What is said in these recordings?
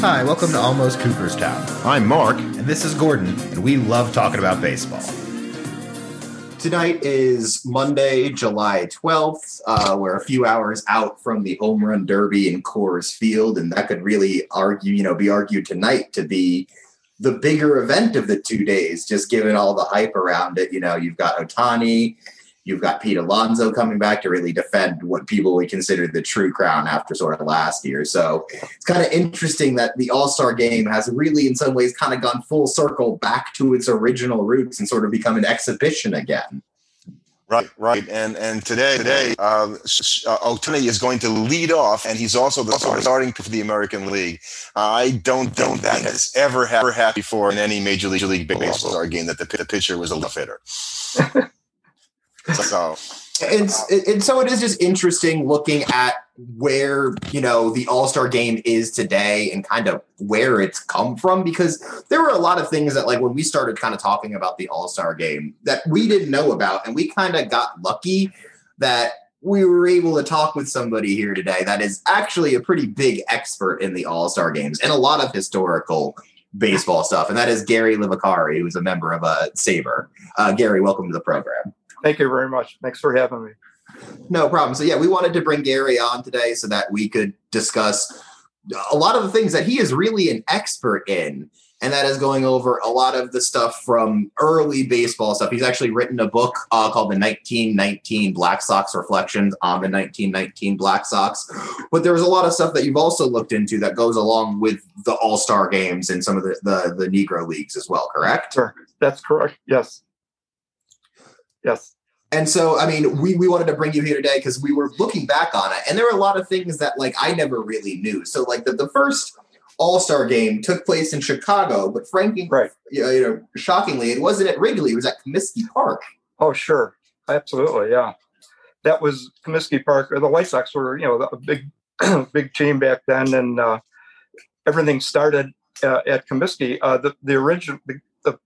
Hi, welcome to Almost Cooperstown. I'm Mark. And this is Gordon, and we love talking about baseball. Tonight is Monday, July 12th. Uh, we're a few hours out from the home run derby in Coors Field, and that could really argue, you know, be argued tonight to be the bigger event of the two days, just given all the hype around it. You know, you've got Ohtani, you've got Pete Alonso coming back to really defend what people would consider the true crown after sort of last year. So it's kind of interesting that the All Star game has really, in some ways, kind of gone full circle back to its original roots and sort of become an exhibition again. Right, right, and and today, today, uh, Ohtani is going to lead off, and he's also the starting for the American League. I don't think that has ever ever happened before in any major league, league baseball game that the, the pitcher was a left hitter. so and, and so it is just interesting looking at where you know the all-star game is today and kind of where it's come from because there were a lot of things that like when we started kind of talking about the all-star game that we didn't know about and we kind of got lucky that we were able to talk with somebody here today that is actually a pretty big expert in the all-star games and a lot of historical baseball stuff and that is gary livacari who's a member of a uh, SABR uh, gary welcome to the program Thank you very much. Thanks for having me. No problem. So, yeah, we wanted to bring Gary on today so that we could discuss a lot of the things that he is really an expert in. And that is going over a lot of the stuff from early baseball stuff. He's actually written a book uh, called The 1919 Black Sox Reflections on the 1919 Black Sox. But there's a lot of stuff that you've also looked into that goes along with the All Star games and some of the, the, the Negro leagues as well, correct? Sure. That's correct. Yes. Yes. And so, I mean, we, we wanted to bring you here today because we were looking back on it, and there were a lot of things that like I never really knew. So, like the, the first All Star game took place in Chicago, but frankly, right. you, know, you know, shockingly, it wasn't at Wrigley; it was at Comiskey Park. Oh, sure, absolutely, yeah. That was Comiskey Park. The White Sox were, you know, a big, big team back then, and uh, everything started uh, at Comiskey. Uh, the the original the the,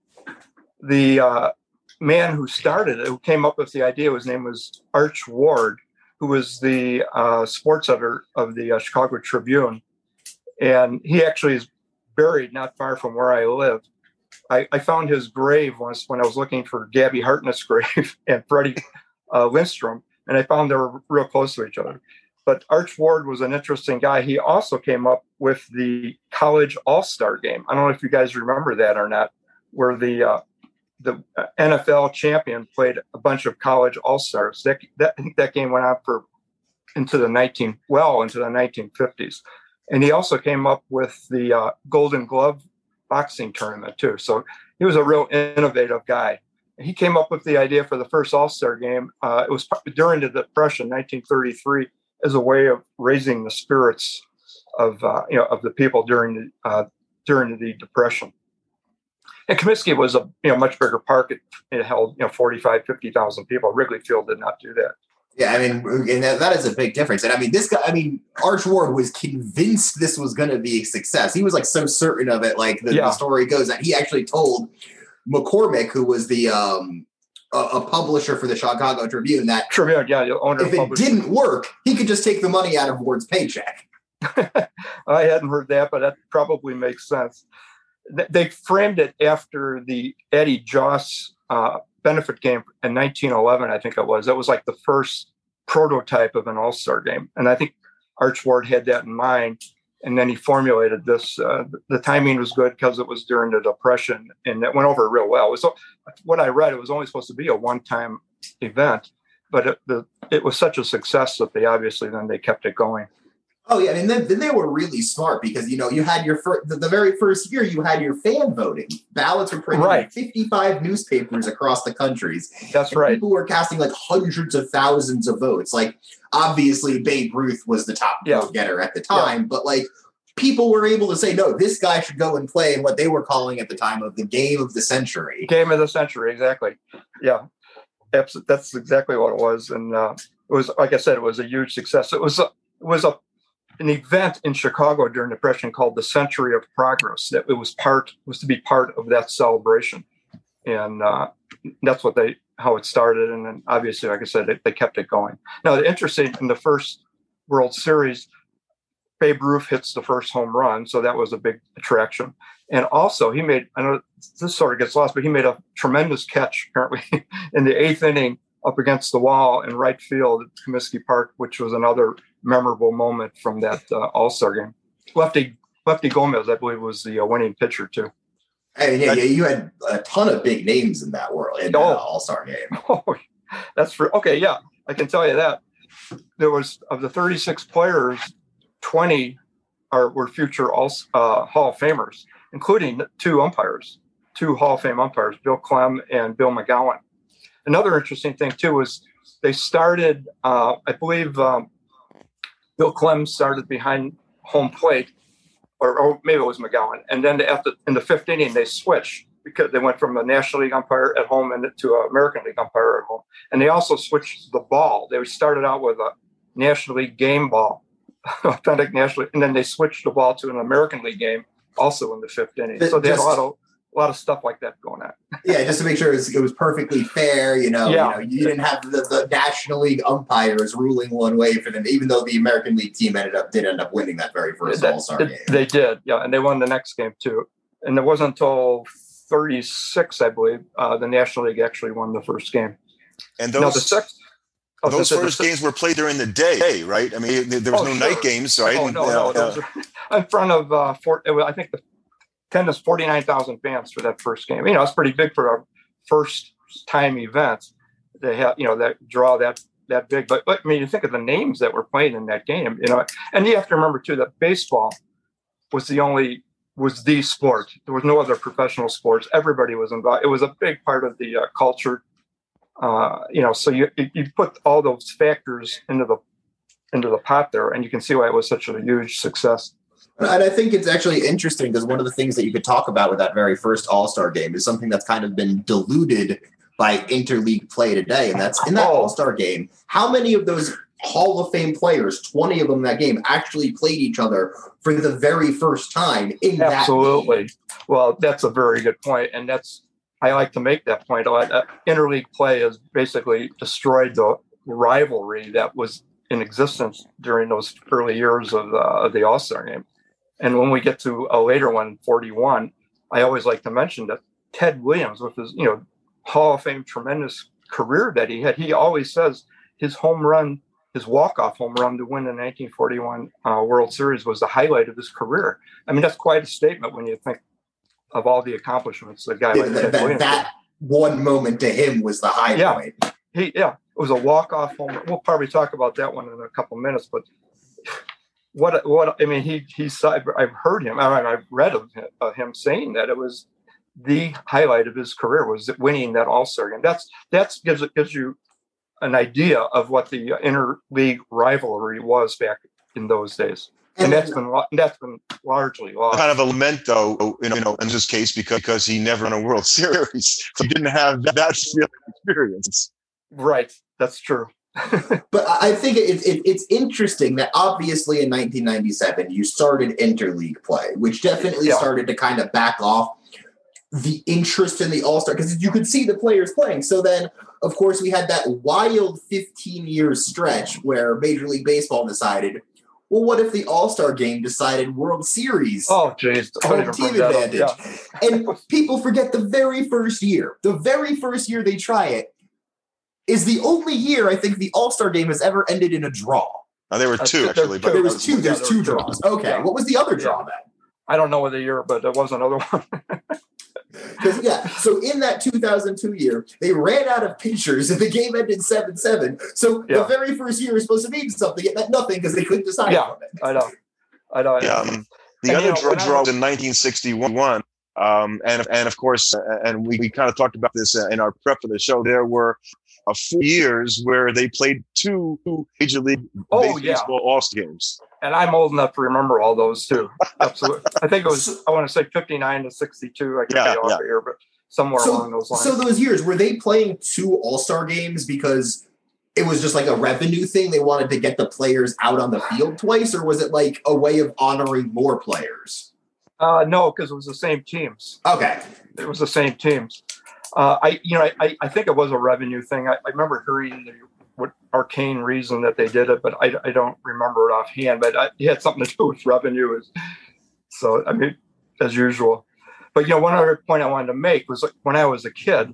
the uh, man who started it, who came up with the idea, his name was Arch Ward, who was the uh, sports editor of the uh, Chicago Tribune. And he actually is buried not far from where I live. I, I found his grave once when I was looking for Gabby Hartnett's grave and Freddie uh, Lindstrom, and I found they were real close to each other. But Arch Ward was an interesting guy. He also came up with the college all star game. I don't know if you guys remember that or not, where the uh, the NFL champion played a bunch of college all stars. That, that that game went on for into the 19 well into the 1950s, and he also came up with the uh, Golden Glove boxing tournament too. So he was a real innovative guy. He came up with the idea for the first All Star game. Uh, it was during the Depression, 1933, as a way of raising the spirits of uh, you know of the people during the uh, during the Depression. And Comiskey was a you know much bigger park. It, it held you know 45, 50,000 people. Wrigley Field did not do that. Yeah, I mean, and that, that is a big difference. And I mean, this guy, I mean, Arch Ward was convinced this was going to be a success. He was like so certain of it. Like the, yeah. the, story goes that he actually told McCormick, who was the um, a, a publisher for the Chicago Tribune, that Tribune, yeah, owner if it didn't work, he could just take the money out of Ward's paycheck. I hadn't heard that, but that probably makes sense they framed it after the Addie Joss uh, benefit game in 1911, I think it was. It was like the first prototype of an All Star game, and I think Arch Ward had that in mind. And then he formulated this. Uh, the timing was good because it was during the Depression, and it went over real well. So, what I read, it was only supposed to be a one-time event, but it, the, it was such a success that they obviously then they kept it going. Oh yeah, I mean then, then they were really smart because you know you had your first the, the, very first year you had your fan voting ballots were printed right. in 55 newspapers across the countries. That's right. People were casting like hundreds of thousands of votes. Like obviously Babe Ruth was the top yeah. vote getter at the time, yeah. but like people were able to say no, this guy should go and play in what they were calling at the time of the game of the century. Game of the century, exactly. Yeah, that's exactly what it was, and uh, it was like I said, it was a huge success. It was a, it was a an event in Chicago during the Depression called the Century of Progress. That it was part was to be part of that celebration, and uh, that's what they how it started. And then obviously, like I said, they, they kept it going. Now, the interesting in the first World Series, Babe Ruth hits the first home run, so that was a big attraction. And also, he made I know this sort of gets lost, but he made a tremendous catch apparently in the eighth inning up against the wall in right field at Comiskey Park, which was another memorable moment from that uh, All Star game. Lefty Lefty Gomez, I believe, was the uh, winning pitcher too. I mean, yeah, yeah, you had a ton of big names in that world in the Oh. All Star game. Oh, that's for okay. Yeah, I can tell you that there was of the 36 players, 20 are were future all uh, Hall of Famers, including two umpires, two Hall of Fame umpires, Bill Klem and Bill McGowan. Another interesting thing too was they started, uh, I believe, um, Bill Klem started behind home plate, or, or maybe it was McGowan, and then after in the fifth inning they switched because they went from a National League umpire at home and to an American League umpire at home. And they also switched the ball. They started out with a National League game ball, authentic National, and then they switched the ball to an American League game, also in the fifth inning. So they had a lot of a lot of stuff like that going on. Yeah, just to make sure it was, it was perfectly fair. You know, Yeah. you, know, you didn't have the, the National League umpires ruling one way for them, even though the American League team ended up did end up winning that very first That- All Star game. They did, yeah, and they won the next game too. And it wasn't until 36, I believe, uh, the National League actually won the first game. And now those the six, oh, those the- the first games were played during the day, right? I mean, there there was Oh, no sure. night games, right? Oh And, no, uh, no, uh, those are in front of uh, four, it was- I think the nine thousand fans for that first game. You know, it's pretty big for our first time event. They have you know that draw that that big, but, but I mean, you think of the names that were playing in that game. You know, and you have to remember too that baseball was the only was the sport. There was no other professional sports. Everybody was involved. It was a big part of the uh, culture. Uh, you know, so you you put all those factors into the into the pot there, and you can see why it was such a huge success. And I think it's actually interesting because one of the things that you could talk about with that very first All Star game is something that's kind of been diluted by interleague play today. And that's in that Oh. All Star game, how many of those Hall of Fame players, 20 of them in that game, actually played each other for the very first time in that? Absolutely. Well, that's a very good point, and that's I like to make that point. a lot. Uh, interleague play has basically destroyed the rivalry that was in existence during those early years of, uh, of the All Star game. And when we get to a later one, 41, I always like to mention that Ted Williams, with his you know Hall of Fame tremendous career that he had, he always says his home run, his walk off home run to win the 1941 uh, World Series was the highlight of his career. I mean, that's quite a statement when you think of all the accomplishments the guy Yeah, like that, that, Williams. that one moment to him was the highlight. Yeah. he yeah, it was a walk off home. run. We'll probably talk about that one in a couple minutes, but what what I mean, he he's I've I've heard him. I I've read of him, of him saying that it was the highlight of his career was winning that All Star game. That's that's gives it gives you an idea of what the interleague rivalry was back in those days, and, that's been that's been largely lost. kind of a you know, you know, in this case because because he never won a World Series, he didn't have that, that experience. Right, that's true. But I think it, it, it's interesting that obviously in 1997 you started interleague play, which definitely Yeah. started to kind of back off the interest in the All Star because you could see the players playing. So then, of course, we had that wild 15 year stretch where Major League Baseball decided, well, what if the All Star game decided World Series? Oh, jeez, home team bring that up. advantage. Yeah. And people forget the very first year, the very first year they try it is the only year I think the All Star game has ever ended in a draw. Uh, there were Uh, two there- actually, there but There was was two. There's there two two. draws. Okay, Yeah. what was the other Yeah. draw then? I don't know what the year, but there was another one. 'Cause, yeah, so in that 2002 year, they ran out of pitchers and the game ended 7 7. So the very first year was supposed to mean something. It meant nothing because they couldn't decide Yeah. from it. I know. I know. Yeah, um, the And, other you know, draw, draw was- was in 1961, um, and and of course, uh, and we, we kind of talked about this uh, in our prep for the show. There were uh, four years where they played two major league Oh, base- yeah. baseball all games. And I'm old enough to remember all those too. Absolutely. I think it was, I want to say 59 to 62. I could Yeah, be off yeah. here, but somewhere So, along those lines. so those years, were they playing two All Star games because it was just like a revenue thing? They wanted to get the players out on the field twice, or was it like a way of honoring more players? Uh, no, because it was the same teams. Okay. It was the same teams. Uh, I, you know, I, I think it was a revenue thing. I, I remember hearing the what arcane reason that they did it, but I, I don't remember it offhand. But I, it had something to do with revenue. So I mean, as usual. But you know, one other point I wanted to make was like when I was a kid,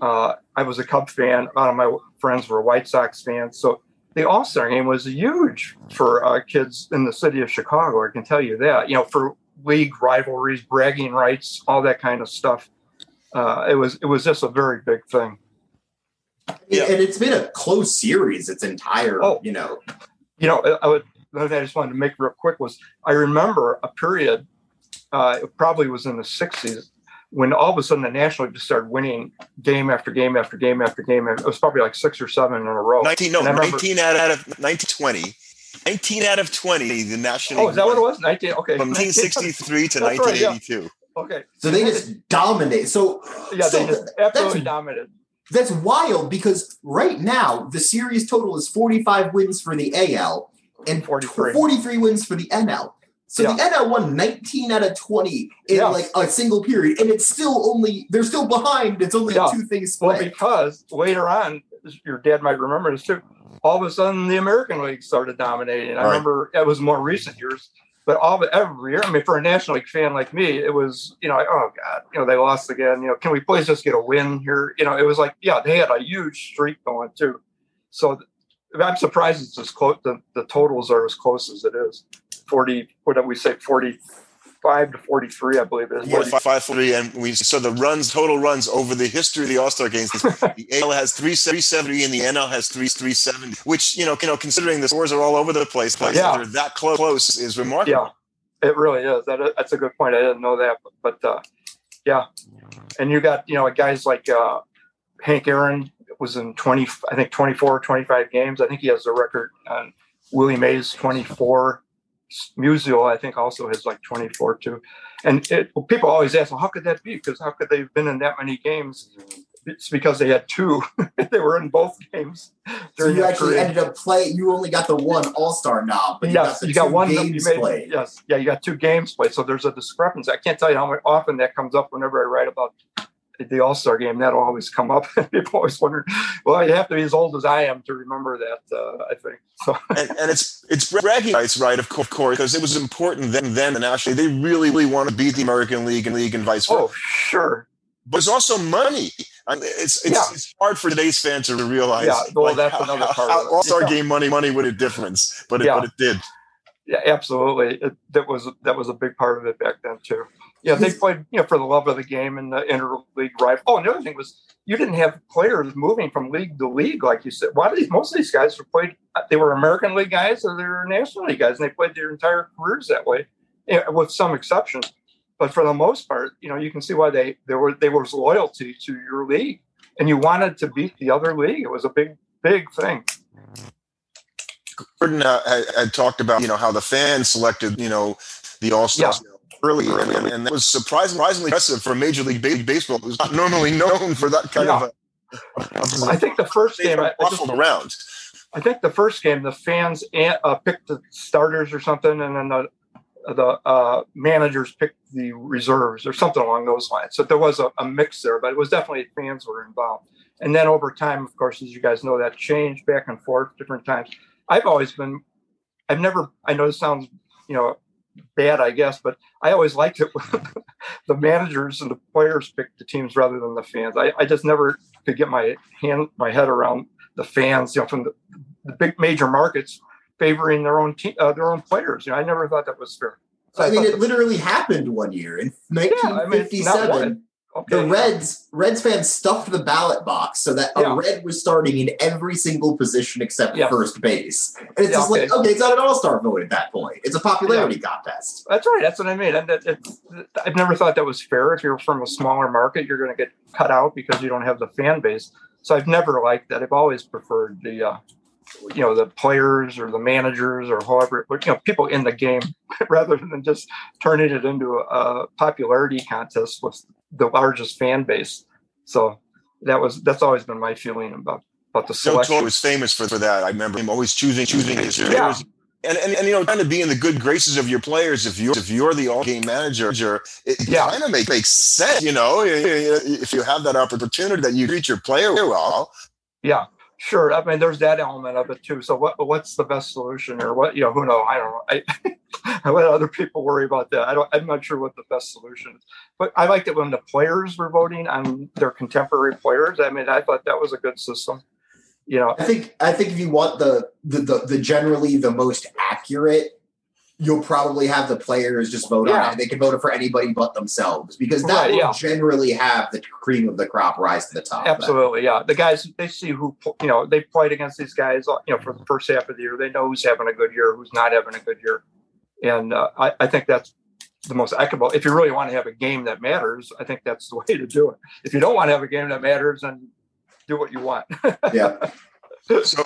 uh, I was a Cub fan. A lot of my friends were White Sox fans. So the All Star game was huge for uh, kids in the city of Chicago. I can tell you that. You know, for league rivalries, bragging rights, all that kind of stuff. Uh, it was it was just a very big thing. Yeah. And it's been a close series its entire, oh, you know. You know, I would the thing I just wanted to make real quick was I remember a period, uh, it probably was in the 60s, when all of a sudden the National League just started winning game after game after game after game. It was probably like six or seven in a row. 19, no, remember, 19 out, out of 1920. 19 out of 20, the National Oh, is that what it was? 19, okay. From 1963 to 1982. Right, yeah. Okay. So they just dominate. So yeah, so they just absolutely dominated. That's wild because right now the series total is 45 wins for the AL and 43, 43 wins for the NL. So yeah. the NL won 19 out of 20 in yeah. like a single period, and it's still only they're still behind. It's only yeah. two things split. Well, because later on, your dad might remember this too. All of a sudden, the American League started dominating. I right. remember it was more recent years, but all of every year. I mean, for a National League fan like me, it was you know, like, oh god, you know, they lost again. You know, can we please just get a win here? You know, it was like yeah, they had a huge streak going too. So I'm surprised it's as close. The, the totals are as close as it is. Forty. What did we say? Forty-five to forty-three, I believe it is. Yeah, five, 40, and we so the runs, total runs over the history of the All Star games. the AL has three seventy, and the NL has three three seventy. Which you know, you know, considering the scores are all over the place, but yeah. they're that close, close is remarkable. Yeah, it really is. That that's a good point. I didn't know that, but, but uh, yeah, and you got you know guys like uh, Hank Aaron was in 20, I think 24, 25 games. I think he has the record on Willie Mays 24. Musial, I think, also has like 24 too. And it, well, people always ask, well, how could that be? Because how could they have been in that many games? It's because they had two. they were in both games. So you actually ended up playing. You only got the one All Star knob, but yes, you got, you got one games made, played. Yes, yeah, you got two games played. So there's a discrepancy. I can't tell you how often that comes up whenever I write about the All Star game, that'll always come up. People always wonder, well, you have to be as old as I am to remember that. Uh, I think so. and, and, it's it's bragging rights, right? Of course, because it was important then. Then and actually, they really, really want to beat the American League and League and vice versa. Oh, sure. But it's also money. I mean, it's it's, yeah. it's hard for today's fans to realize. Yeah, well, like that's how, another part. All Star yeah. game money, money with a difference, but it, yeah. but it did. Yeah, absolutely. It, that was that was a big part of it back then too. Yeah, they played, you know, for the love of the game and the interleague rival. Oh, another thing was you didn't have players moving from league to league, like you said. Why did these, most of these guys were played? They were American League guys or they were National League guys, and they played their entire careers that way, with some exceptions. But for the most part, you know, you can see why they there were there was loyalty to your league, and you wanted to beat the other league. It was a big, big thing. Gordon uh, had, had, talked about you know how the fans selected you know the All Stars. Yeah early, and, and, that was surprisingly, surprisingly impressive for Major League Baseball. who's not normally known for that kind yeah. of. A, I think the first game I, ruffled just, around. I think the first game the fans uh, picked the starters or something, and then the the uh, managers picked the reserves or something along those lines. So there was a, a, mix there, but it was definitely fans were involved. And then over time, of course, as you guys know, that changed back and forth different times. I've always been, I've never, I know this sounds, you know, bad, I guess, but I always liked it when the managers and the players picked the teams rather than the fans. I, I just never could get my hand my head around the fans, you know, from the, the big major markets favoring their own team, uh, their own players. You know, I never thought that was fair. So I, I mean, it literally happened one year in 1957. Yeah, I mean, Okay. The Reds Reds fans stuffed the ballot box so that yeah. a red was starting in every single position except yeah. first base. And it's yeah, just okay. like, okay, it's not an all star vote at that point. It's a popularity contest. That's right. That's what I mean. And it, it, I've never thought that was fair. If you're from a smaller market, you're going to get cut out because you don't have the fan base. So I've never liked that. I've always preferred the, uh, you know, the players or the managers or however, you know, people in the game rather than just turning it into a popularity contest with the largest fan base. So that was that's always been my feeling about about the Joe selection. Torre was famous for, for that. I remember him always choosing choosing his Yeah. players. And, and, and you know, trying to be in the good graces of your players. If you're if you're the all game manager, it Yeah. kind of make, makes sense. You know, if you have that opportunity that you treat your player well. Yeah, sure. I mean, there's that element of it too. So, what what's the best solution, or what you know? Who know? I don't know. I, I let other people worry about that. I don't. I'm not sure what the best solution is. But I liked it when the players were voting on their contemporary players. I mean, I thought that was a good system. You know, I think I think if you want the the the, the generally the most accurate, you'll probably have the players just vote Yeah. on it. They can vote it for anybody but themselves because that Right, will yeah. generally have the cream of the crop rise to the top. Absolutely, yeah. The guys they see who you know they played against these guys. You know, for the first half of the year, they know who's having a good year, who's not having a good year, and uh, I, I think that's the most equitable. If you really want to have a game that matters, I think that's the way to do it. If you don't want to have a game that matters, then do what you want. Yeah. So,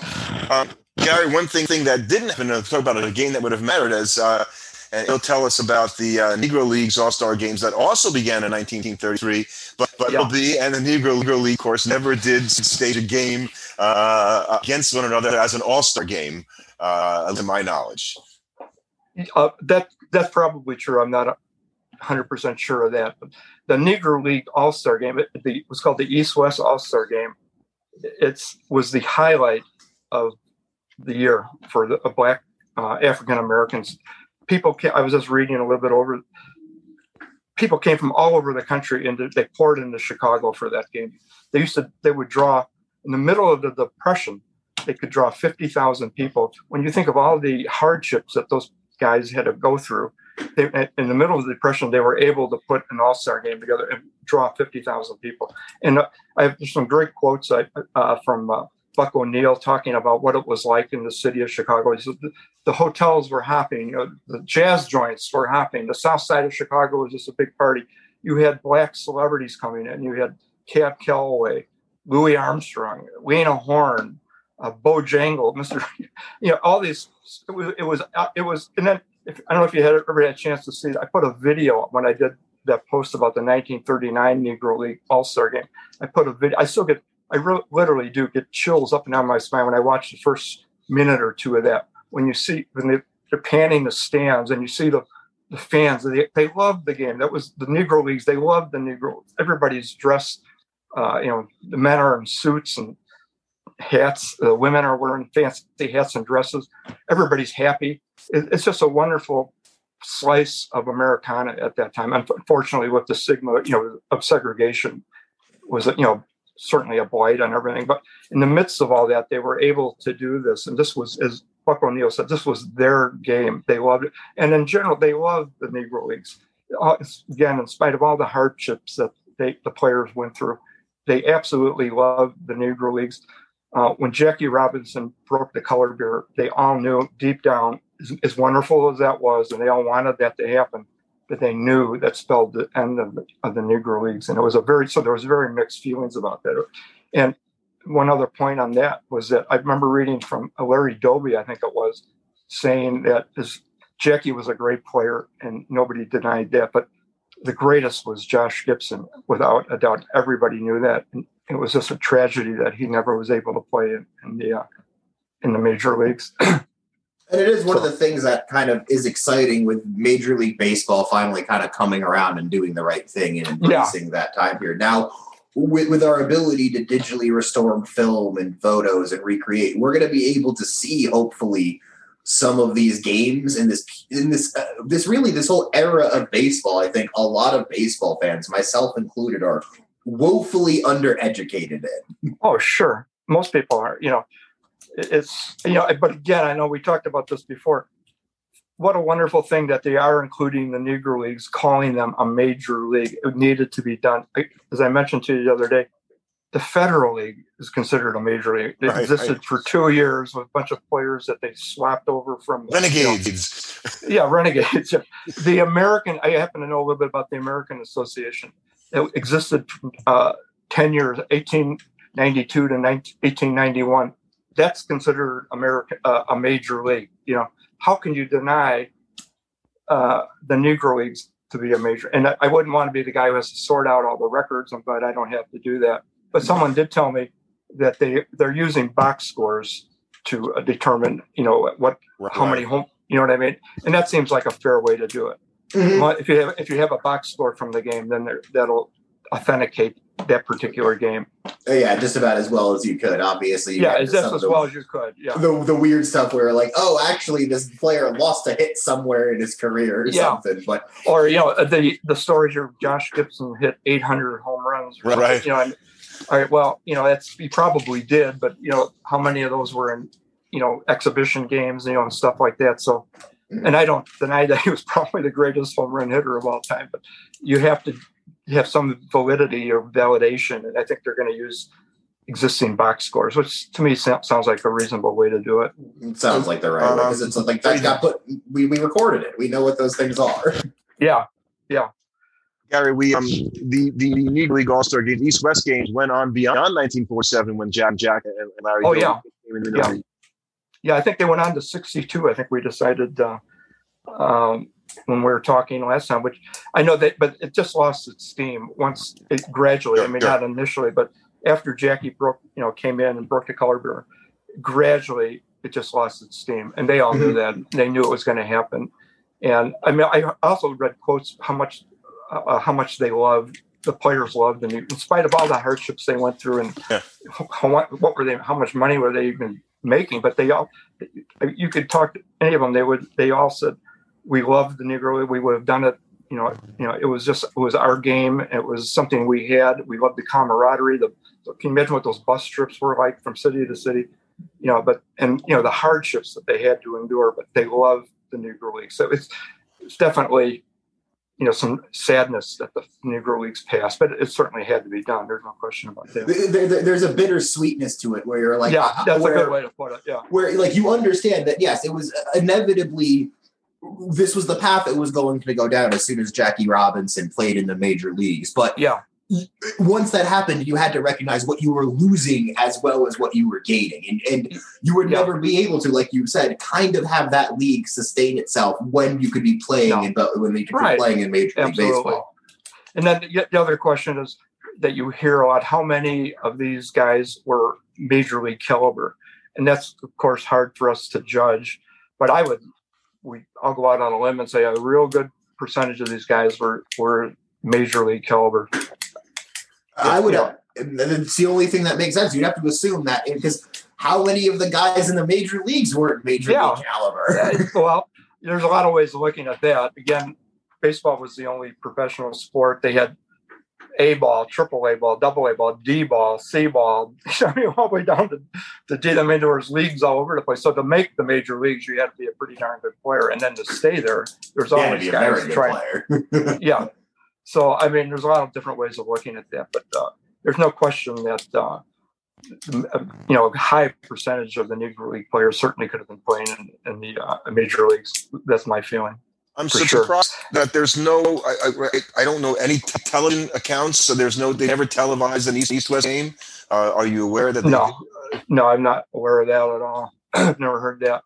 um, Gary, one thing thing that didn't happen to talk about a game that would have mattered as. Uh, and he'll tell us about the uh, Negro Leagues All Star Games that also began in 1933. But but Yeah. LB and the Negro, Negro League, of course, never did stage a game uh, against one another as an All Star game, uh, to my knowledge. Uh, that that's probably true. I'm not hundred percent sure of that. But the Negro League All Star Game, it, the, it was called the East West All Star Game. It's was the highlight of the year for the uh, Black uh, African Americans. People, ca I was just reading a little bit over. People came from all over the country and they poured into Chicago for that game. They used to, they would draw in the middle of the Depression. They could draw fifty thousand people. When you think of all the hardships that those guys had to go through. They, in the middle of the depression, they were able to put an all-star game together and draw fifty thousand people. And uh, I have some great quotes uh, from uh, Buck O'Neill talking about what it was like in the city of Chicago. He said the, hotels were hopping, know, the jazz joints were hopping. The South Side of Chicago was just a big party. You had black celebrities coming in. You had Cab Calloway, Louis Armstrong, Lena Horne, uh, Bojangle, Mr. You know, all these. It was. It was. Uh, it was. And then if, I don't know if you had ever had a chance to see. I put a video when I did that post about the 1939 Negro League All Star Game. I put a video. I still get. I re- literally do get chills up and down my spine when I watch the first minute or two of that. When you see when they, they're panning the stands and you see the the fans, they they love the game. That was the Negro Leagues. They love the Negro. Everybody's dressed. Uh, you know, the men are in suits and hats. The women are wearing fancy hats and dresses. Everybody's happy. It, it's just a wonderful slice of Americana at that time. Unfortunately, with the stigma, you know, of segregation, was you know certainly a blight on everything. But in the midst of all that, they were able to do this, and this was, as Buck O'Neill said, this was their game. They loved it, and in general, they loved the Negro Leagues. Uh, Again, in spite of all the hardships that they, the players went through, they absolutely loved the Negro Leagues. Uh, when Jackie Robinson broke the color barrier, they all knew deep down, as, as wonderful as that was, and they all wanted that to happen, that they knew that spelled the end of the, of the Negro Leagues. And it was a very, so there was very mixed feelings about that. And one other point on that was that I remember reading from Larry Doby, I think it was, saying that this, Jackie was a great player and nobody denied that, but the greatest was Josh Gibson, without a doubt. Everybody knew that. And it was just a tragedy that he never was able to play in, in the uh, in the major leagues. And it is one of the things that kind of is exciting with Major League Baseball finally kind of coming around and doing the right thing and embracing that time period. Now, with, with our ability to digitally restore film and photos and recreate, we're going to be able to see, hopefully, some of these games in this in this uh, this really this whole era of baseball. I think a lot of baseball fans, myself included, are woefully undereducated in. Oh, sure. Most people are, you know, it's, you know, but again, I know we talked about this before. What a wonderful thing that they are including the Negro Leagues, calling them a major league. It needed to be done. As I mentioned to you the other day, the Federal League is considered a major league. It Right, existed right. for two years with a bunch of players that they swapped over from you know, Renegades. yeah, renegades. The American, I happen to know a little bit about the American Association. It existed uh, 10 years, 1892 to 19, 1891. That's considered American, uh, a major league. You know, how can you deny uh, the Negro Leagues to be a major? And I, I wouldn't want to be the guy who has to sort out all the records. I'm glad I don't have to do that. But someone did tell me that they they're using box scores to uh, determine you know what how many home you know what I mean, and that seems like a fair way to do it. Mhm. If you have if you have a box score from the game, then that'll authenticate that particular game. Uh, Yeah, just about as well as you could. Obviously, you Yeah, get as some that's of as the- well as you could. Yeah, the the weird stuff where like, oh, actually, this player lost a hit somewhere in his career or Yeah. something. But or you know the the stories of Josh Gibson hit 800 home runs. or something, Right. You know, and, all right. Well, you know that's he probably did, but you know how many of those were in you know exhibition games, you know, and stuff like that. So, and I don't deny that he was probably the greatest home run hitter of all time, but you have to have some validity or validation, and I think they're going to use existing box scores, which to me so- sounds like a reasonable way to do it. it sounds like the right way because it's like that got put. We, we recorded it. We know what those things are. Yeah, yeah. Gary, we um the the Negro League All Star Games, East West games went on beyond 1947 when Jack Jack and, and Larry. Oh, Doby yeah. came in the Yeah. yeah. I think they went on to 62. I think we decided uh, um, when we were talking last time, which I know that, but it just lost its steam once it gradually. I mean, not initially, but after Jackie broke, you know, came in and broke the color barrier, gradually it just lost its steam, and they all knew that. They knew it was going to happen, and I mean, I also read quotes how much uh, how much they loved the players loved, and in spite of all the hardships they went through, and Yeah. how, what what were they, how much money were they even making? But they all, you could talk to any of them, they would, they all said, we loved the Negro League. We would have done it. You know, you know, it was just, it was our game. It was something we had. We loved the camaraderie. The, can you imagine what those bus trips were like from city to city? You know, but, and, you know, the hardships that they had to endure, but they loved the Negro League. So it's, it's definitely, you know, some sadness that the Negro Leagues passed, but it certainly had to be done. There's no question about that. There- there- there's a bittersweetness to it where you're like, yeah, uh, that's where, a good way to put it. Yeah. where like you understand that yes, it was inevitably this was the path it was going to go down as soon as Jackie Robinson played in the major leagues. But Yeah. once that happened, you had to recognize what you were losing as well as what you were gaining. And, and you would Yeah. never be able to, like you said, kind of have that league sustain itself when you could be playing No. in when you could Right. be playing in Major League Absolutely. Baseball. And then the, the other question is that you hear a lot: how many of these guys were major league caliber? And that's of course hard for us to judge. But I would, we, I'll go out on a limb and say a real good percentage of these guys were were major league caliber. I would. Yeah. and It's the only thing that makes sense. You'd have to assume that because how many of the guys in the major leagues weren't major Yeah. league caliber? Uh, well, there's a lot of ways of looking at that. Again, baseball was the only professional sport. They had A ball, triple A ball, double A ball, D ball, C ball, I mean, all the way down to, to D. I mean, there was leagues all over the place. So to make the major leagues, you had to be a pretty darn good player. And then to stay there, there's always guys trying. Yeah. So, I mean, there's a lot of different ways of looking at that. But uh, there's no question that, uh, you know, a high percentage of the Negro League players certainly could have been playing in, in the uh, major leagues. That's my feeling. I'm For so sure. surprised that there's no. I, I, I don't know any t- television accounts, so there's no. They never televised an East East West game. Uh, are you aware that? they- No, no, I'm not aware of that at all. I've never heard that.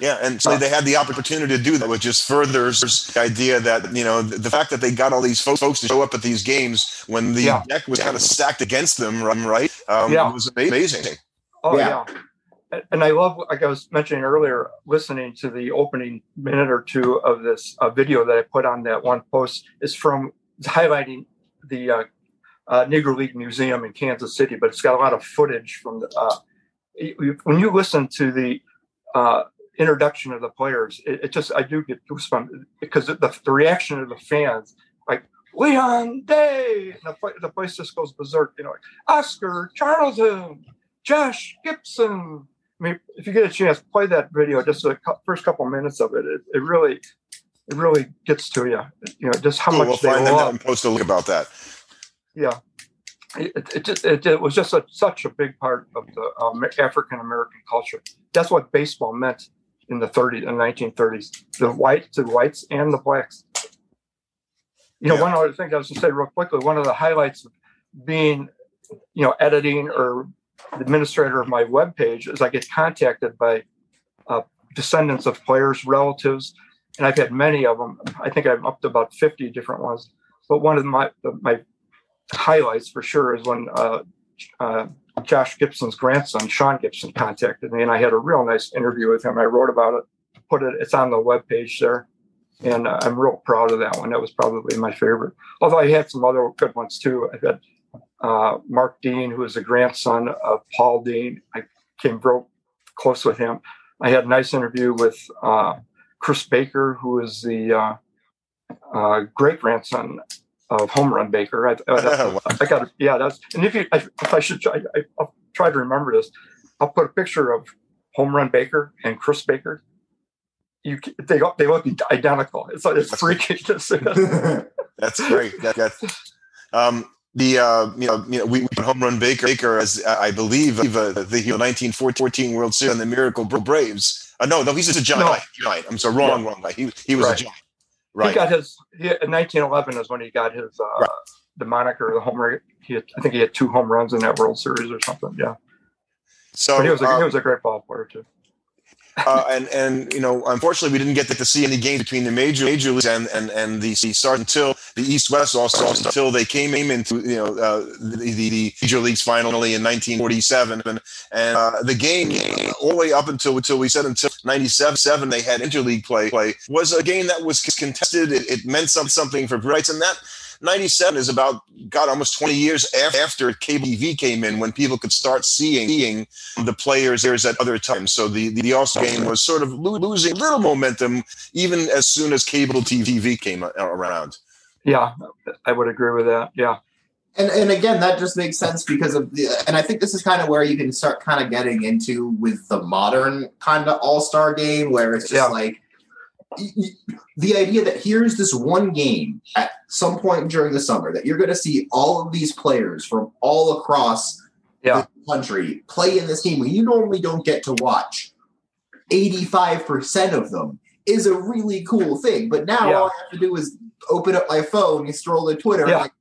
Yeah, and so they had the opportunity to do that, which just furthers the idea that you know the, the fact that they got all these folks, folks to show up at these games when the Yeah. deck was kind of stacked against them, right? Um, Yeah. it was amazing. Oh Yeah. yeah. And- I love, like I was mentioning earlier, listening to the opening minute or two of this uh, video that I put on that one post is from highlighting the uh, uh, Negro League Museum in Kansas City, but it's got a lot of footage from the. Uh, when you listen to the uh, introduction of the players, it, it just I do get goosebumps because the, the reaction of the fans, like Leon Day, and the, the place just goes berserk. You know, like, Oscar Charleston, Josh Gibson. I mean, if you get a chance, play that video. Just the first couple minutes of it. It, it really, it really gets to you. You know, just how Cool, much we'll they find that love. and post a link about that. Yeah, it, it, it, it, was just a, such a big part of the um, African American culture. That's what baseball meant in the 30s and 1930s. The white, the whites, and the blacks. You know, Yeah. one other thing I was going to say real quickly. One of the highlights of being, you know, editing or administrator of my webpage is I get contacted by uh, descendants of players, relatives, and I've had many of them. I think I'm up to about 50 different ones. But one of my my highlights for sure is when uh, uh, Josh Gibson's grandson, Sean Gibson, contacted me, and I had a real nice interview with him. I wrote about it, put it. It's on the web page there, and uh, I'm real proud of that one. That was probably my favorite. Although I had some other good ones too. I had uh, Mark Dean, who is a grandson of Paul Dean. I came real close with him. I had a nice interview with uh, Chris Baker, who is the uh, uh, great grandson of Home Run Baker. I, I, I got yeah. That's and if you I, if I should I, I, will try to remember this. I'll put a picture of Home Run Baker and Chris Baker. You they they look identical. It's it's that's freaky that's great. That, that's um, the uh, you know you know we, we home run Baker Baker as I believe uh, the you know, 1914 World Series and the Miracle Braves. Uh, no, no, he's just a giant. No. giant. I'm sorry, wrong, yeah. wrong guy. He he was right. a giant. Right. He got his he, in 1911 is when he got his uh, right. the moniker, the home run. He had, I think he had two home runs in that World Series or something. Yeah. So but he was a, um, he was a great ball player too uh, and and you know, unfortunately, we didn't get to see any games between the major major leagues and and and the start until the East West also until they came into you know uh, the, the, the major leagues finally in 1947, and, and uh, the game all the way up until until we said until 97 seven they had interleague play play was a game that was contested. It, it meant some, something for rights, and that 97 is about God almost 20 years after cable TV came in when people could start seeing, seeing the players there's at other times. So the the All-Star game was sort of losing little momentum even as soon as cable TV came around. Yeah, I would agree with that. Yeah. And, and again, that just makes sense because of the, and I think this is kind of where you can start kind of getting into with the modern kind of all star game where it's just yeah. like, the idea that here's this one game at some point during the summer that you're going to see all of these players from all across yeah. the country play in this game when you normally don't get to watch 85% of them is a really cool thing. But now yeah. all I have to do is open up my phone and scroll to Twitter yeah. like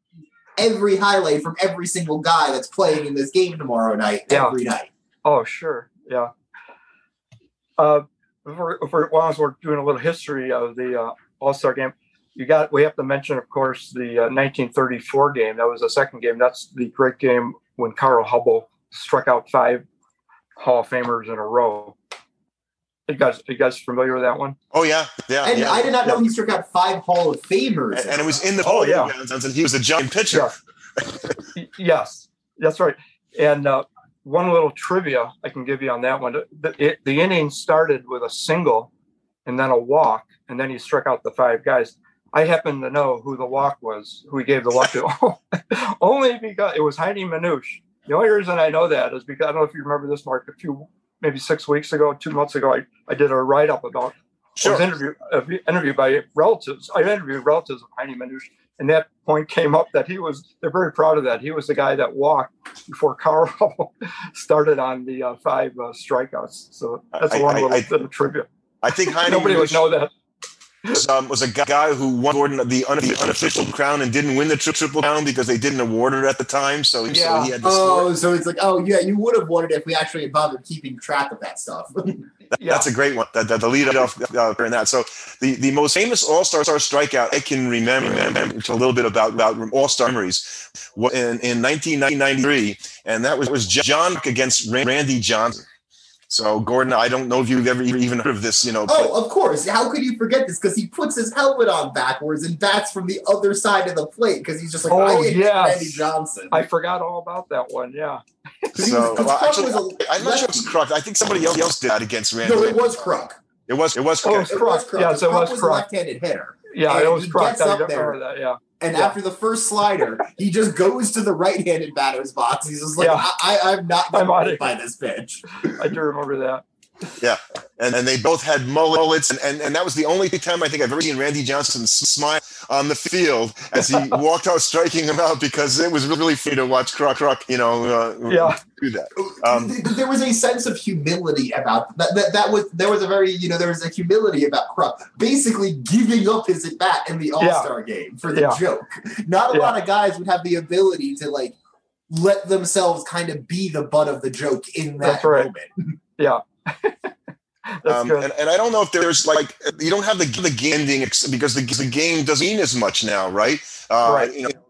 every highlight from every single guy that's playing in this game tomorrow night, every night. Oh, sure. Yeah. Uh, for, for while we're doing a little history of the uh, All Star game, you got we have to mention, of course, the uh, 1934 game. That was the second game. That's the great game when Carl Hubbell struck out five Hall of Famers in a row. You guys, you guys familiar with that one? Oh yeah, yeah. And yeah. I did not know he struck out five Hall of Famers, and, and it was in the oh yeah, and he was a giant pitcher. Yeah. yes, that's right. And uh, one little trivia I can give you on that one. The, it, the inning started with a single and then a walk, and then he struck out the five guys. I happen to know who the walk was, who he gave the walk to, only because it was Heinie Manush. The only reason I know that is because I don't know if you remember this, Mark. A few, maybe six weeks ago, two months ago, I, I did a write up about. Sure. I was interviewed, uh, interviewed by relatives. I interviewed relatives of Heinie Manush, and that point came up that he was they're very proud of that. He was the guy that walked before Carl started on the uh, five uh, strikeouts. So that's I, one I, little I, bit of trivia. I think Heinie nobody would know that um, was a guy who won Gordon the, un- the, unofficial crown and didn't win the tri- triple crown because they didn't award it at the time. So, yeah. so he had to. Oh, so it's like, oh yeah, you would have won it if we actually bothered keeping track of that stuff. yeah. That's a great one. The, the, the lead off uh, in that. So the, the most famous All Star strikeout I can remember, remember a little bit about about All Star memories in, in 1993, and that was was John against Randy Johnson. So, Gordon, I don't know if you've ever even heard of this, you know. Oh, of course. How could you forget this? Because he puts his helmet on backwards and bats from the other side of the plate because he's just like, oh, yeah, Randy Johnson. I forgot all about that one. Yeah. so, well, actually, I'm not sure if it's Kruk. I think somebody else did that against Randy. No, it was Kruk. It was, it was Kruk. Oh, it was Kruk. Yeah, so it was, was a left-handed hitter. Yeah, and it was Kruk. I remember that. Yeah. And yeah. after the first slider, he just goes to the right-handed batter's box. He's just like, yeah. I, am not going to by this pitch. I do remember that. Yeah, and, and they both had mullets, and, and, and that was the only time I think I've ever seen Randy Johnson smile on the field as he walked out striking him out because it was really free to watch Kruk Kruk, you know, uh, yeah. do that. Um, there was a sense of humility about that, that. That was there was a very you know there was a humility about Kruk basically giving up his at bat in the All Star yeah. game for the yeah. joke. Not a yeah. lot of guys would have the ability to like let themselves kind of be the butt of the joke in that right. moment. Yeah. um, and, and, I don't know if there's like you don't have the the ending because the, the game doesn't mean as much now, right? Uh, right. You know,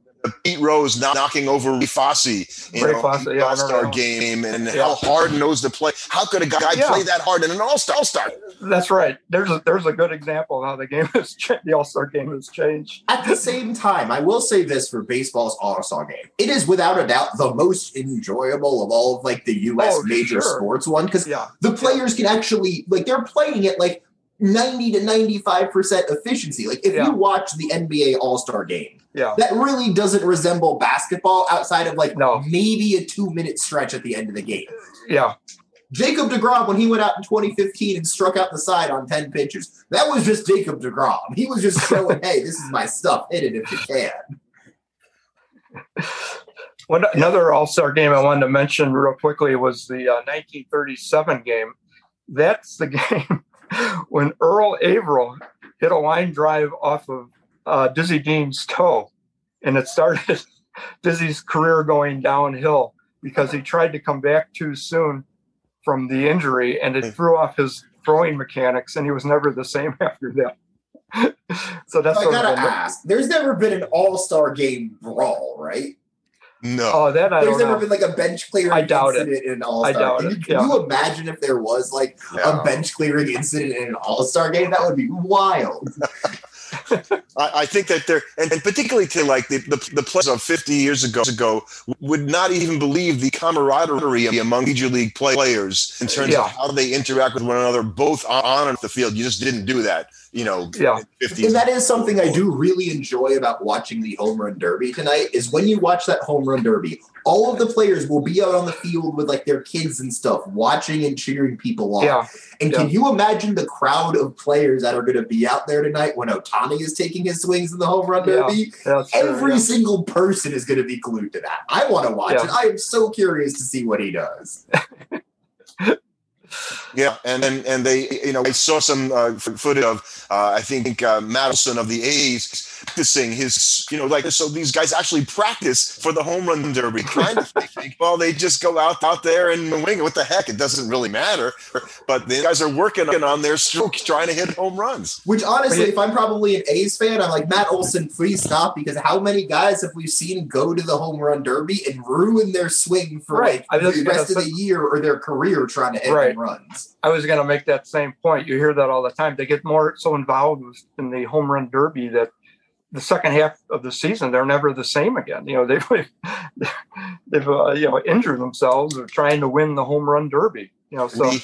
Pete Rose not knocking over Ray Fosse, you Ray know, Fosse, in the yeah, All Star game, and Yeah. how hard knows to play. How could a guy Yeah. play that hard in an All Star? All Star. That's right. There's a there's a good example of how the game has cha- the All Star game has changed. At the same time, I will say this for baseball's All Star game. It is without a doubt the most enjoyable of all of like the US Oh, major sure. sports one because Yeah, the players can actually like they're playing it like 90 to 95% efficiency. Like if Yeah. you watch the NBA All-Star game, yeah, that really doesn't resemble basketball outside of like No. maybe a 2-minute stretch at the end of the game. yeah. Jacob DeGrom, when he went out in 2015 and struck out the side on 10 pitches, that was just Jacob DeGrom. He was just showing, hey, this is my stuff. Hit it if you can. One another All Star game I wanted to mention real quickly was the uh, 1937 game. That's the game when Earl Averill hit a line drive off of uh, Dizzy Dean's toe, and it started Dizzy's career going downhill because he tried to come back too soon from the injury, and it threw off his throwing mechanics, and he was never the same after that. so that's I gotta a- ask, there's never been an all-star game brawl, right? No. oh that I There's don't never know. been like a bench clearing I doubt it. incident in an I all-star. doubt Can, it, you, can yeah. you imagine if there was like No. a bench clearing incident in an all-star game? That would be wild. I, I think that they're, and, and particularly to like the, the, the players of 50 years ago, ago would not even believe the camaraderie among Major League players in terms Yeah. of how they interact with one another, both on on and off the field. You just didn't do that, you know, Yeah. 50s. And that is something I do really enjoy about watching the home run derby tonight. Is when you watch that home run derby, all of the players will be out on the field with like their kids and stuff, watching and cheering people on. yeah, And can you imagine the crowd of players that are going to be out there tonight when Ohtani is taking his swings in the home run Yeah. derby? true, Every yeah. single person is going to be glued to that. I want to watch Yeah. it. I am so curious to see what he does. Yeah, and and and they, you know, I saw some uh, footage of, uh, I think uh, Matt Olson of the A's practicing his, you know, like so. These guys actually practice for the home run derby. Trying to think, well, they just go out out there and wing it. What the heck? It doesn't really matter. But the guys are working on their stroke, trying to hit home runs. Which honestly, if I'm probably an A's fan, I'm like Matt Olson, please stop because how many guys have we seen go to the home run derby and ruin their swing for Right. I like the rest of the year or their career trying to hit Right. home runs? I was going to make that same point. You hear that all the time. They get more so involved in the home run derby that the second half of the season they're never the same again. You know they've they've uh, you know injured themselves or trying to win the home run derby. You know so we,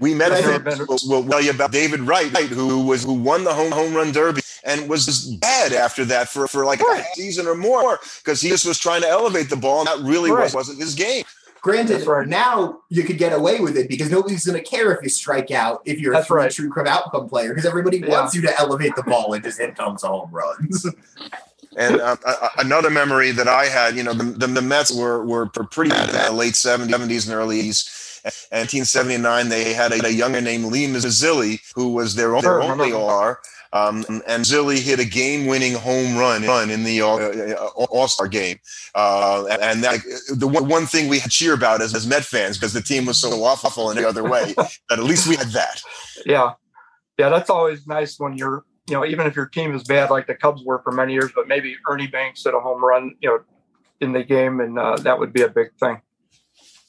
we met But I a think- we'll, we'll tell you about David Wright, who was who won the home home run derby and was bad after that for, for like Right. a season or more because he just was trying to elevate the ball and that really Right. was, wasn't his game. Granted, That's right. now you could get away with it because nobody's going to care if you strike out if you're That's a right. true crime outcome player because everybody Yeah. wants you to elevate the ball and just hit tons of home runs. And uh, uh, another memory that I had, you know, the, the, the Mets were were pretty bad in the late 70s and early 80s. And 1979, they had a, a younger named Lee Mazzilli, who was their, their only remember. R. Um, and Zilly hit a game-winning home run run in the All- uh, All-Star game, uh, and that, the one, thing we had to cheer about as, as Met fans because the team was so awful in the other way that at least we had that. yeah yeah that's always nice when you're you know even if your team is bad like the Cubs were for many years, but maybe Ernie Banks hit a home run you know in the game and uh, that would be a big thing.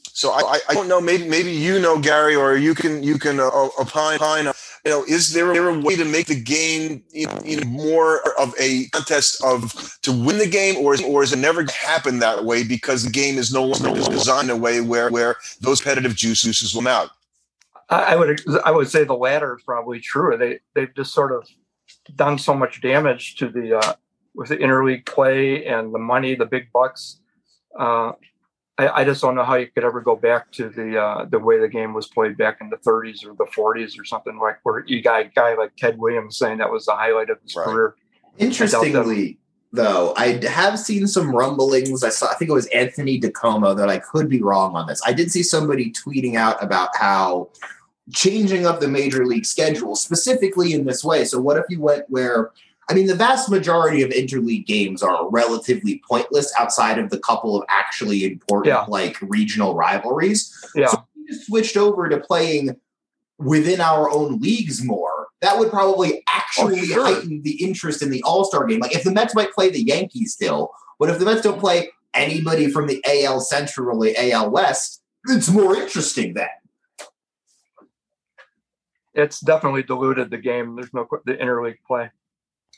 So I, I- don't know. Maybe maybe you know Gary, or you can you can uh, opine. opine, uh, You know, is there, a way to make the game you know, more of a contest of to win the game, or is, or is it never happen that way because the game is no longer designed a way where where those competitive juices will come out? I, I would I would say the latter is probably true. They they've just sort of done so much damage to the uh, with the interleague play and the money, the big bucks. Uh, I, I just don't know how you could ever go back to the uh, the way the game was played back in the 30s or the 40s or something like where you got a guy like Ted Williams saying that was the highlight of his Right. career. Interestingly, though, I have seen some rumblings. I saw, I think it was Anthony DiComo that I could be wrong on this. I did see somebody tweeting out about how changing up the major league schedule specifically in this way. So, what if you went where? I mean, the vast majority of interleague games are relatively pointless outside of the couple of actually important, Yeah. like regional rivalries. Yeah, So if we just switched over to playing within our own leagues more, that would probably actually Oh, sure. heighten the interest in the All Star game. Like if the Mets might play the Yankees still, But if the Mets don't play anybody from the AL Central or the AL West, it's more interesting then. It's definitely diluted the game. There's no the interleague play.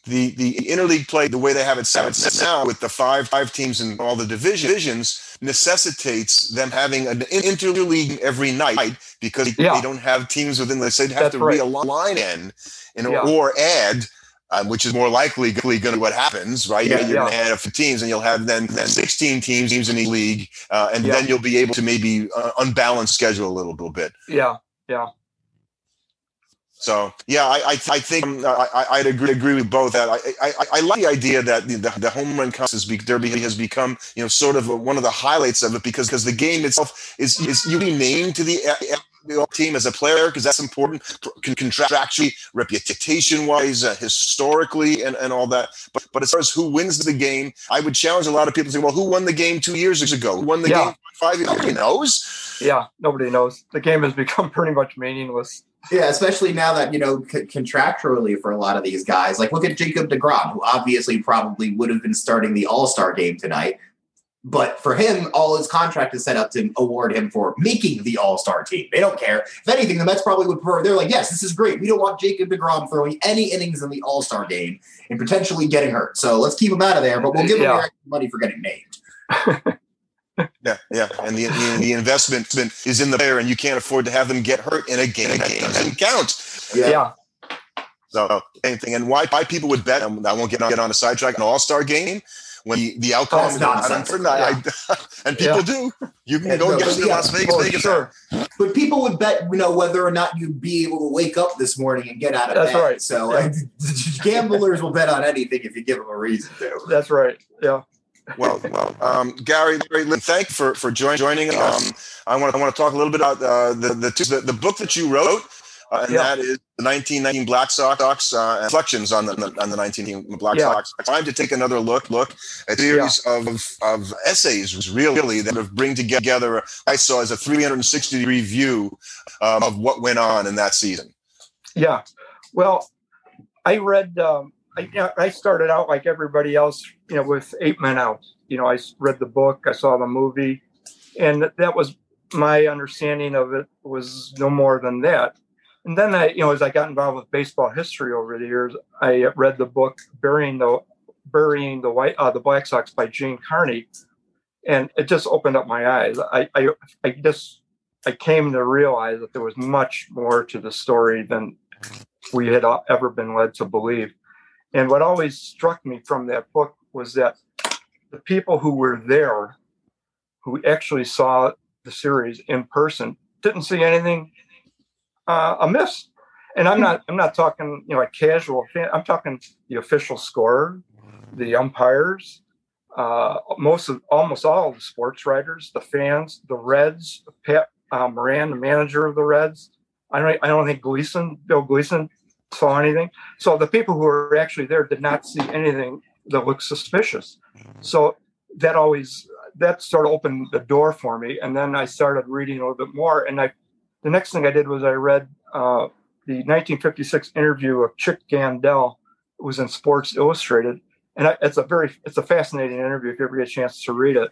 The the interleague play, the way they have it set up now, with the five five teams and all the divisions, necessitates them having an interleague every night because Yeah. they don't have teams within. the. So they'd have That's to right. realign in, in Yeah. or add. Um, which is more likely going to be what happens, right? Yeah, You're going to yeah. add up for teams, and you'll have then then 16 teams teams in the league, uh, and Yeah. then you'll be able to maybe uh, unbalance schedule a little, little bit. Yeah, yeah, So yeah, I I, I think um, I, I'd agree agree with both. That I, I I- I like the idea that the, the, home run contest be- derby has become you know sort of one of the highlights of it because because the game itself is is you be named to the. the team as a player because that's important con- contractually reputation wise uh, historically and, and all that but but as far as who wins the game i would challenge a lot of people to say well who won the game two years ago who won the Yeah. game five years nobody knows yeah. Nobody knows. The game has become pretty much meaningless. Yeah, especially now that, you know, c- contractually for a lot of these guys. Like, look at Jacob DeGrom, who obviously probably would have been starting the All Star game tonight. But for him, all his contract is set up to award him for making the All Star team. They don't care. If anything, the Mets probably would prefer. They're like, yes, this is great. We don't want Jacob DeGrom throwing any innings in the All Star game and potentially getting hurt. So let's keep him out of there, but we'll uh, give him Yeah. money for getting named. Yeah, yeah, and the, the the investment is in the player, and you can't afford to have them get hurt in a game that doesn't count. Yeah. So same thing, and why why people would bet? I won't get on, get on a sidetrack. An All Star game when the, the outcome That's is not nonsense. uncertain, I- I- and people Yeah. do. You can Yeah, go no, get but to yeah, Las Vegas, Oh, Vegas. sure. But people would bet, you know, whether or not you'd be able to wake up this morning and get out of That's bed. right. So Yeah. gamblers will bet on anything if you give them a reason to. That's right. Yeah. Well, well, um, Gary, Gary, thank for for join, joining us. Um, I want I want to talk a little bit about uh, the the, two, the the book that you wrote, uh, and Yeah. that is the 1919 Black Sox uh, reflections on the on the 19 Black Yeah. Sox. Time to take another look look at a series of of essays, really that of bring together. I saw as a 360 degree view um, of what went on in that season. Yeah. Well, I read. Um, I, I started out like everybody else, you know, with Eight Men Out. You know, I read the book, I saw the movie, and that was my understanding of it was no more than that. And then I, you know, as I got involved with baseball history over the years, I read the book "Burying the Burying the White uh, the Black Sox" by Gene Carney, and it just opened up my eyes. I, I, I just, I came to realize that there was much more to the story than we had uh, ever been led to believe. And what always struck me from that book was that the people who were there, who actually saw the series in person, didn't see anything uh, amiss. And I'm not I'm not talking you know a casual fan. I'm talking the official scorer, the umpires, uh, most of almost all of the sports writers, the fans, the Reds, Pat uh, Moran, the manager of the Reds. I don't I don't think Gleason, Bill Gleason, saw anything. So the people who were actually there did not see anything that looked suspicious. So that always that sort of opened the door for me. And then I started reading a little bit more. And I the next thing I did was I read uh, the 1956 interview of Chick Gandil. It was in Sports Illustrated, and I, it's a very it's a fascinating interview if you ever get a chance to read it,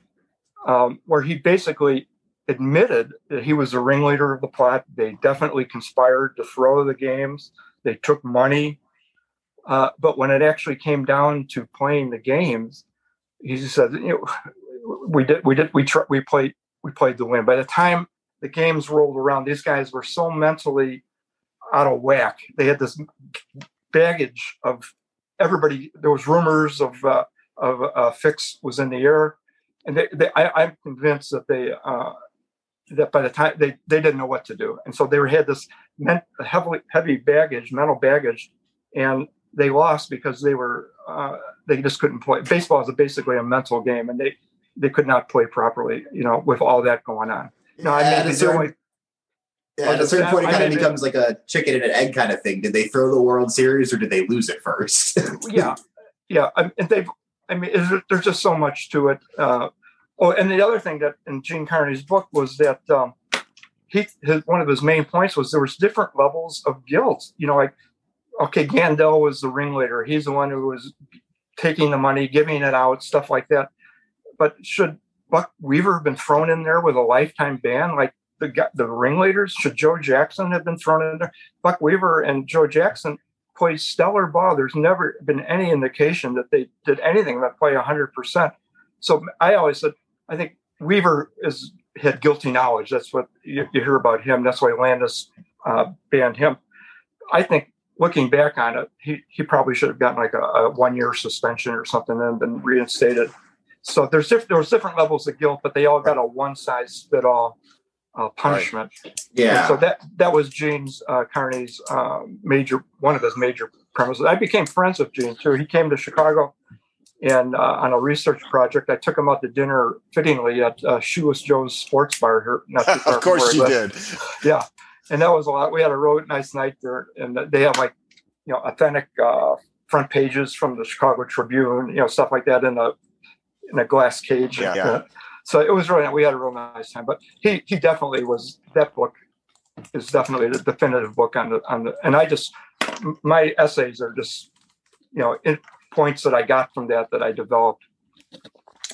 um, where he basically admitted that he was the ringleader of the plot. They definitely conspired to throw the games. They took money, uh, but when it actually came down to playing the games, he just said, "You know, we did, we did, we tr- we played, we played the win." By the time the games rolled around, these guys were so mentally out of whack. They had this baggage of everybody. There was rumors of uh, of uh, fix was in the air, and they, they I, I'm convinced that they uh, that by the time they they didn't know what to do, and so they were, had this men, heavily heavy baggage, mental baggage, and they lost because they were uh, they just couldn't play. Baseball is basically a mental game, and they they could not play properly. You know, with all that going on. No, I at mean a the certain, only yeah, at a certain point, it I kind of becomes like a chicken and an egg kind of thing. Did they throw the World Series or did they lose it first? yeah, yeah. I, and they've, I mean, there's just so much to it. Uh, oh, and the other thing that in Gene Carney's book was that um, he, his, one of his main points was there was different levels of guilt. You know, like, okay, Gandil was the ringleader. He's the one who was taking the money, giving it out, stuff like that. but should Buck Weaver have been thrown in there with a lifetime ban like the the ringleaders? Should Joe Jackson have been thrown in there? Buck Weaver and Joe Jackson played stellar ball. There's never been any indication that they did anything but play 100%. So I always said, I think Weaver is had guilty knowledge. That's what you, you hear about him. That's why Landis uh, banned him. I think looking back on it, he, he probably should have gotten like a, a one year suspension or something and been reinstated. So there's diff- there was different levels of guilt, but they all got a one size fit all uh, punishment. Yeah. So that that was James uh, Carney's uh, major one of his major premises. I became friends with Gene too. He came to Chicago and uh, on a research project. I took him out to dinner fittingly at uh, Shoeless Joe's Sports Bar here. Not too far of course you where I live. did. Yeah, and that was a lot. We had a really nice night there, and they have like you know authentic uh, front pages from the Chicago Tribune, you know stuff like that in a in a glass cage. Yeah, yeah. So it was really we had a real nice time. But he he definitely was that book is definitely the definitive book on the on the and I just my essays are just you know it, points that I got from that that I developed.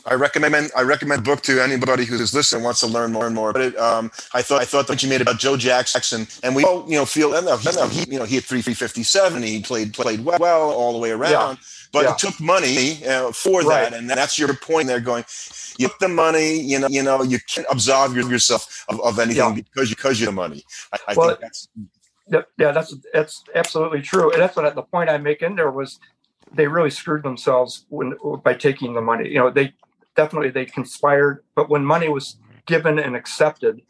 I recommend I recommend the book to anybody who's listening and wants to learn more and more. But it, um, I thought I thought that you made about Joe Jackson, and we all you know feel and, uh, he, you know he had three three fifty seven. He played played well, well all the way around, Yeah. but Yeah. it took money uh, for Right. that, and that's your point. There, going, you get the money, you know, you know, you can't absolve yourself of, of anything Yeah. because you because you have the money. I, I Well, think that's Yeah, yeah, that's that's absolutely true, and that's what the point I make in there was they really screwed themselves when by taking the money. You know, they definitely they conspired, but when money was given and accepted,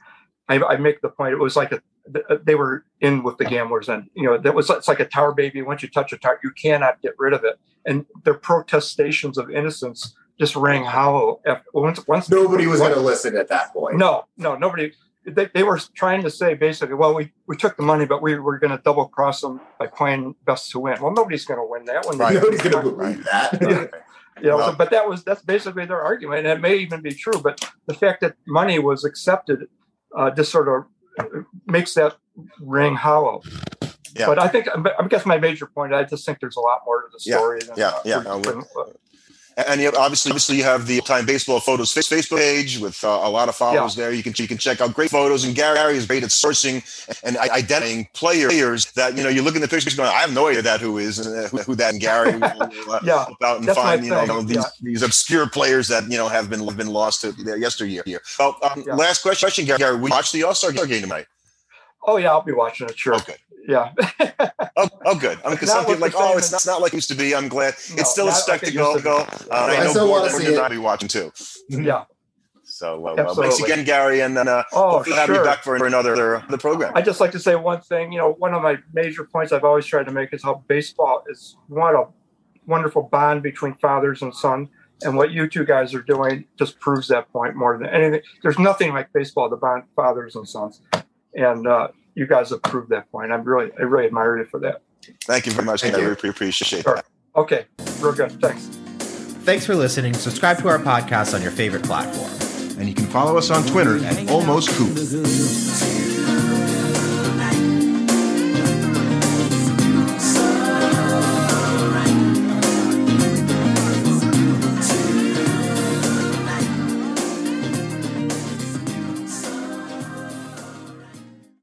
I, I make the point it was like a uh, they were in with the gamblers, and you know that was it's like a tower baby. Once you touch a tower, you cannot get rid of it, and their protestations of innocence just rang hollow. Once once Nobody was going to listen at that point. no, no, nobody. They, they were trying to say basically, well, we, we took the money, but we were going to double cross them by playing best to win. Well, nobody's going to win that one. Right. Nobody's going to believe that. Yeah. You know, Well- but that was that's basically their argument, and it may even be true. But the fact that money was accepted uh, just sort of makes that ring hollow. Yeah. But I think I guess my major point, I just think there's a lot more to the Yeah, story. Than, yeah, uh, yeah, than- I would- than- And you have, obviously, obviously, you have the Time Baseball Photos Facebook page with uh, a lot of followers there. You can you can check out great photos, and Gary is great at sourcing and identifying players that you know. You look in the pictures, going, I have no idea that who is and uh, who, who that and Gary will, uh, Yeah, help out and find you know thing, these, yeah. these obscure players that you know have been have been lost to uh, yesteryear. Well, um, Yeah. last question, question, Gary. We watch the All Star game tonight. Oh yeah, I'll be watching it. Sure. Oh, good. Yeah. Oh, oh, good. I mean, because some people like, oh, it's, it's not like it used to be. I'm glad No, it's still a not like it spectacle. to Go. be. Uh, I I know still wanna Gordon see and. I'll be watching too. yeah. So, uh, well, thanks again, Gary, and then uh, Oh, hopefully have you back for, for another uh, the program. I just like to say one thing. You know, one of my major points I've always tried to make is how baseball is what a wonderful bond between fathers and son. And what you two guys are doing just proves that point more than anything. There's nothing like baseball to bond fathers and sons, and uh, you guys have proved that point. I'm really, I really admire you for that. Thank you very much, Thank Gary. you. We appreciate Sure. that. Okay, real good. Thanks. Thanks for listening. Subscribe to our podcast on your favorite platform. And you can follow us on Twitter at Almost Coop. the hood.